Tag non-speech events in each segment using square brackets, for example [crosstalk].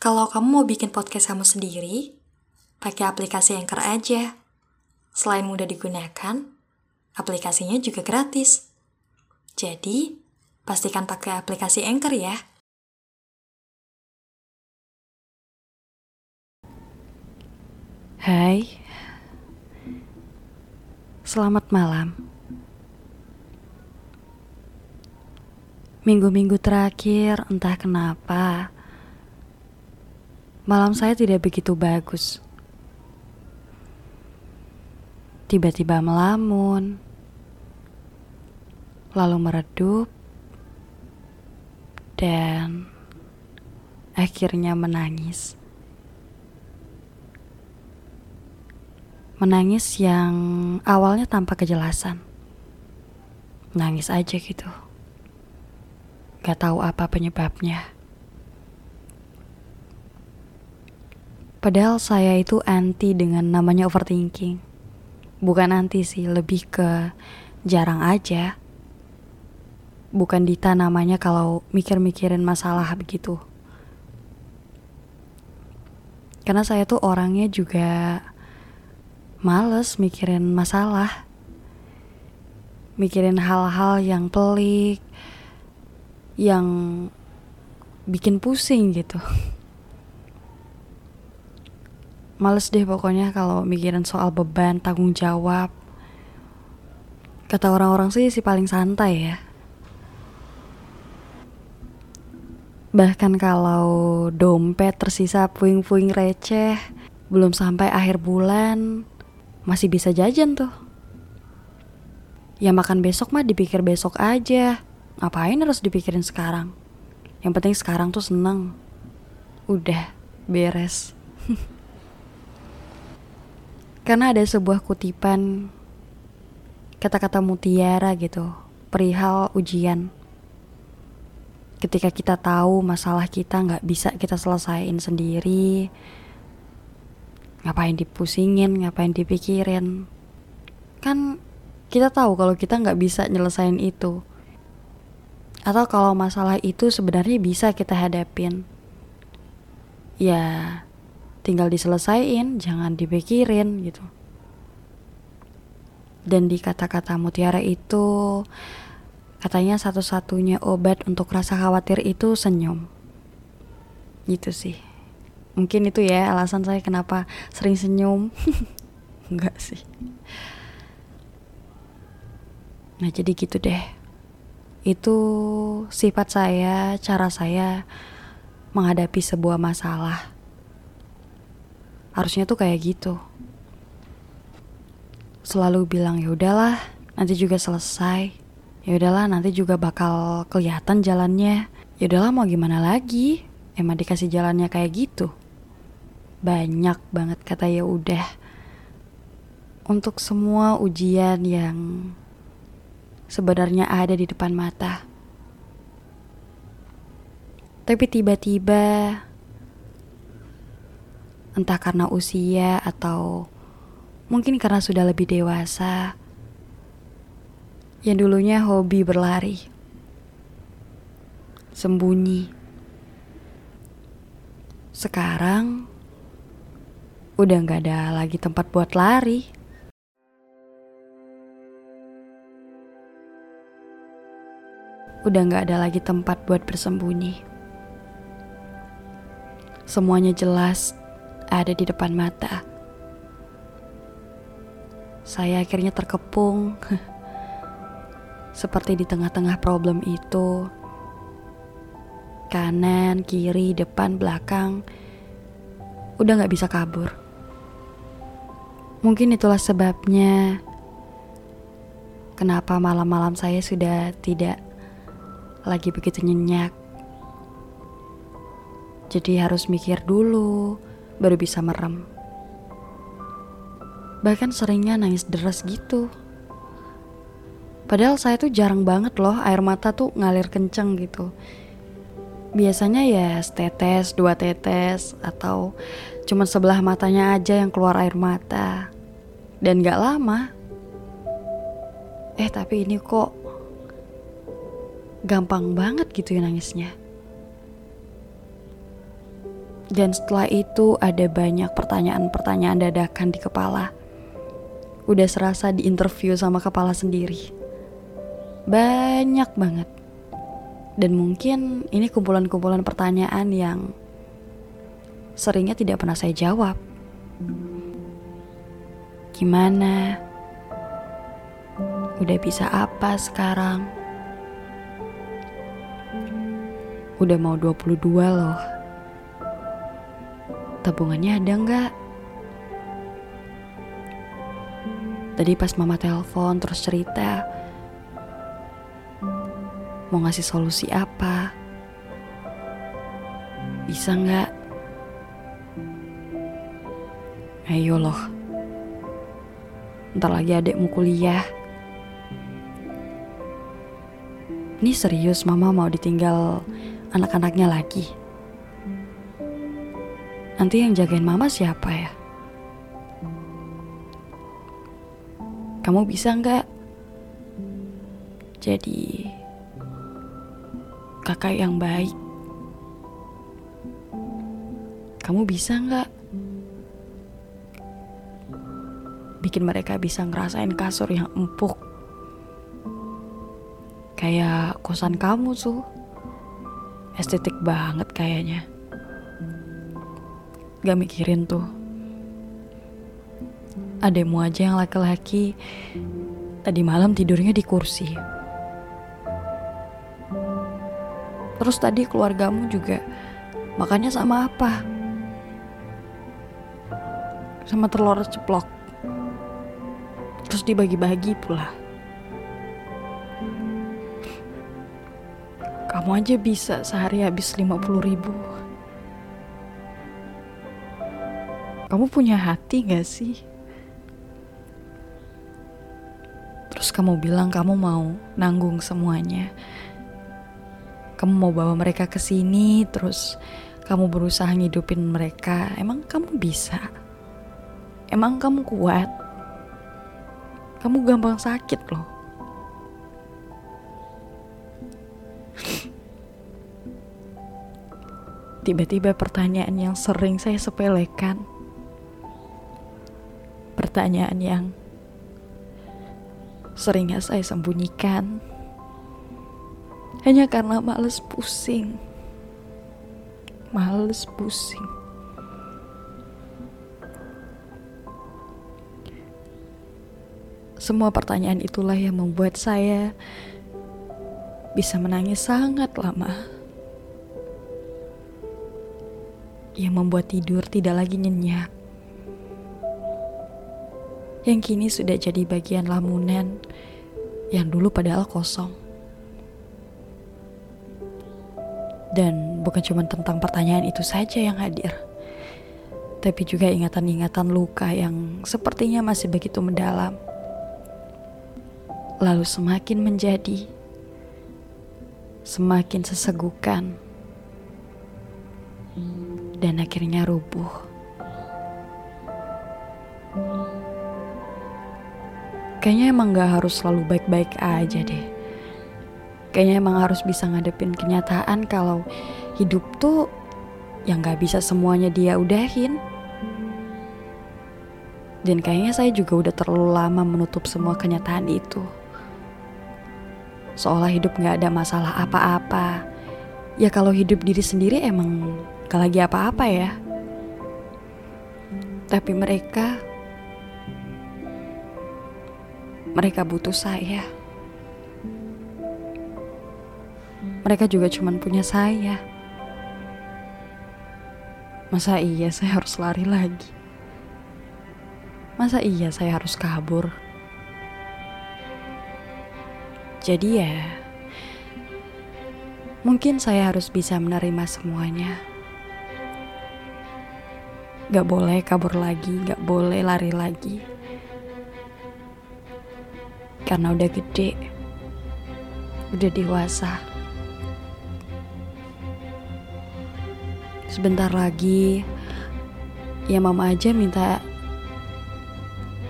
Kalau kamu mau bikin podcast kamu sendiri, pakai aplikasi Anchor aja. Selain mudah digunakan, aplikasinya juga gratis. Jadi, pastikan pakai aplikasi Anchor ya. Hai, selamat malam. Minggu-minggu terakhir, entah kenapa, malam saya tidak begitu bagus. Tiba-tiba melamun, lalu meredup, dan akhirnya menangis. Menangis yang awalnya tanpa kejelasan. Nangis aja gitu. Gak tahu apa penyebabnya. Padahal saya itu anti dengan namanya overthinking. Bukan anti sih, lebih ke jarang aja. Bukan Dita namanya kalau mikir-mikirin masalah begitu. Karena saya tuh orangnya juga males mikirin masalah, mikirin hal-hal yang pelik, yang bikin pusing gitu. [laughs] Males deh pokoknya kalau mikirin soal beban, tanggung jawab. Kata orang-orang sih si paling santai ya. Bahkan kalau dompet tersisa puing-puing receh, belum sampai akhir bulan, masih bisa jajan tuh. Ya makan besok mah dipikir besok aja. Ngapain harus dipikirin sekarang? Yang penting sekarang tuh seneng. Udah, beres. Karena ada sebuah kutipan kata-kata mutiara gitu, perihal ujian. Ketika kita tahu masalah kita nggak bisa kita selesaiin sendiri, ngapain dipusingin ngapain dipikirin. Kan kita tahu kalau kita nggak bisa nyelesain itu. Atau kalau masalah itu sebenarnya bisa kita hadapin. Ya tinggal diselesain jangan dipikirin gitu dan di kata-kata mutiara itu katanya satu-satunya obat untuk rasa khawatir itu senyum gitu sih Mungkin itu ya alasan saya kenapa sering senyum. [laughs] Enggak sih. Nah, jadi gitu deh. Itu sifat saya, cara saya menghadapi sebuah masalah. Harusnya tuh kayak gitu. Selalu bilang ya udahlah, nanti juga selesai. Ya udahlah, nanti juga bakal kelihatan jalannya. Ya udahlah mau gimana lagi? Emang dikasih jalannya kayak gitu banyak banget kata ya udah untuk semua ujian yang sebenarnya ada di depan mata. Tapi tiba-tiba entah karena usia atau mungkin karena sudah lebih dewasa yang dulunya hobi berlari sembunyi sekarang udah nggak ada lagi tempat buat lari. Udah nggak ada lagi tempat buat bersembunyi. Semuanya jelas ada di depan mata. Saya akhirnya terkepung, [laughs] seperti di tengah-tengah problem itu. Kanan, kiri, depan, belakang, udah gak bisa kabur. Mungkin itulah sebabnya kenapa malam-malam saya sudah tidak lagi begitu nyenyak. Jadi harus mikir dulu baru bisa merem. Bahkan seringnya nangis deras gitu. Padahal saya tuh jarang banget loh air mata tuh ngalir kenceng gitu. Biasanya ya setetes, dua tetes, atau cuma sebelah matanya aja yang keluar air mata. Dan gak lama. Eh tapi ini kok gampang banget gitu ya nangisnya. Dan setelah itu ada banyak pertanyaan-pertanyaan dadakan di kepala. Udah serasa di interview sama kepala sendiri. Banyak banget. Dan mungkin ini kumpulan-kumpulan pertanyaan yang seringnya tidak pernah saya jawab. Gimana? Udah bisa apa sekarang? Udah mau 22 loh. Tabungannya ada nggak? Tadi pas mama telepon terus cerita mau ngasih solusi apa? Bisa nggak? Ayo loh. Ntar lagi adekmu kuliah. Ini serius mama mau ditinggal anak-anaknya lagi. Nanti yang jagain mama siapa ya? Kamu bisa nggak jadi kakak yang baik? Kamu bisa nggak bikin mereka bisa ngerasain kasur yang empuk? Kayak kosan kamu tuh. Estetik banget kayaknya gak mikirin tuh. Ademu aja yang laki-laki. Tadi malam tidurnya di kursi. Terus tadi keluargamu juga makannya sama apa? Sama telur ceplok. Terus dibagi-bagi pula. Kamu aja bisa sehari habis 50 ribu kamu punya hati gak sih? Terus kamu bilang kamu mau nanggung semuanya. Kamu mau bawa mereka ke sini, terus kamu berusaha ngidupin mereka. Emang kamu bisa? Emang kamu kuat? Kamu gampang sakit loh. Tiba-tiba pertanyaan yang sering saya sepelekan pertanyaan yang seringnya saya sembunyikan hanya karena males pusing. Males pusing. Semua pertanyaan itulah yang membuat saya bisa menangis sangat lama. Yang membuat tidur tidak lagi nyenyak yang kini sudah jadi bagian lamunan yang dulu padahal kosong. Dan bukan cuma tentang pertanyaan itu saja yang hadir, tapi juga ingatan-ingatan luka yang sepertinya masih begitu mendalam. Lalu semakin menjadi, semakin sesegukan, dan akhirnya rubuh. Kayaknya emang gak harus selalu baik-baik aja deh. Kayaknya emang harus bisa ngadepin kenyataan kalau hidup tuh yang gak bisa semuanya dia udahin. Dan kayaknya saya juga udah terlalu lama menutup semua kenyataan itu. Seolah hidup gak ada masalah apa-apa. Ya kalau hidup diri sendiri emang gak lagi apa-apa ya. Tapi mereka mereka butuh saya. Mereka juga cuma punya saya. Masa iya saya harus lari lagi? Masa iya saya harus kabur? Jadi ya, mungkin saya harus bisa menerima semuanya. Gak boleh kabur lagi, gak boleh lari lagi karena udah gede, udah dewasa. Sebentar lagi, ya mama aja minta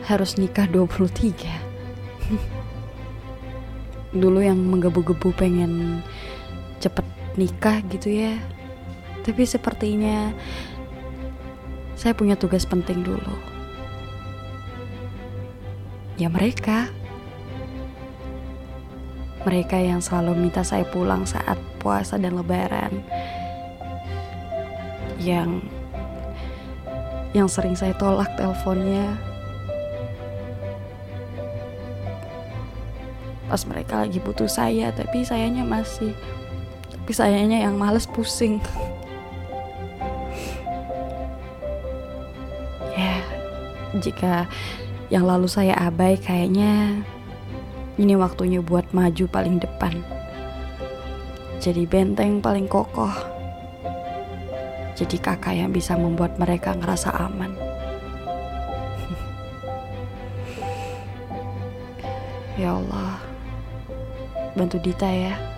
harus nikah 23. [laughs] Dulu yang menggebu-gebu pengen cepet nikah gitu ya. Tapi sepertinya saya punya tugas penting dulu. Ya mereka. Mereka yang selalu minta saya pulang saat puasa dan lebaran. Yang yang sering saya tolak teleponnya. Pas mereka lagi butuh saya, tapi sayanya masih tapi sayanya yang males pusing. ya, jika yang lalu saya abai kayaknya ini waktunya buat maju paling depan. Jadi benteng paling kokoh. Jadi kakak yang bisa membuat mereka ngerasa aman. [laughs] ya Allah, bantu Dita ya.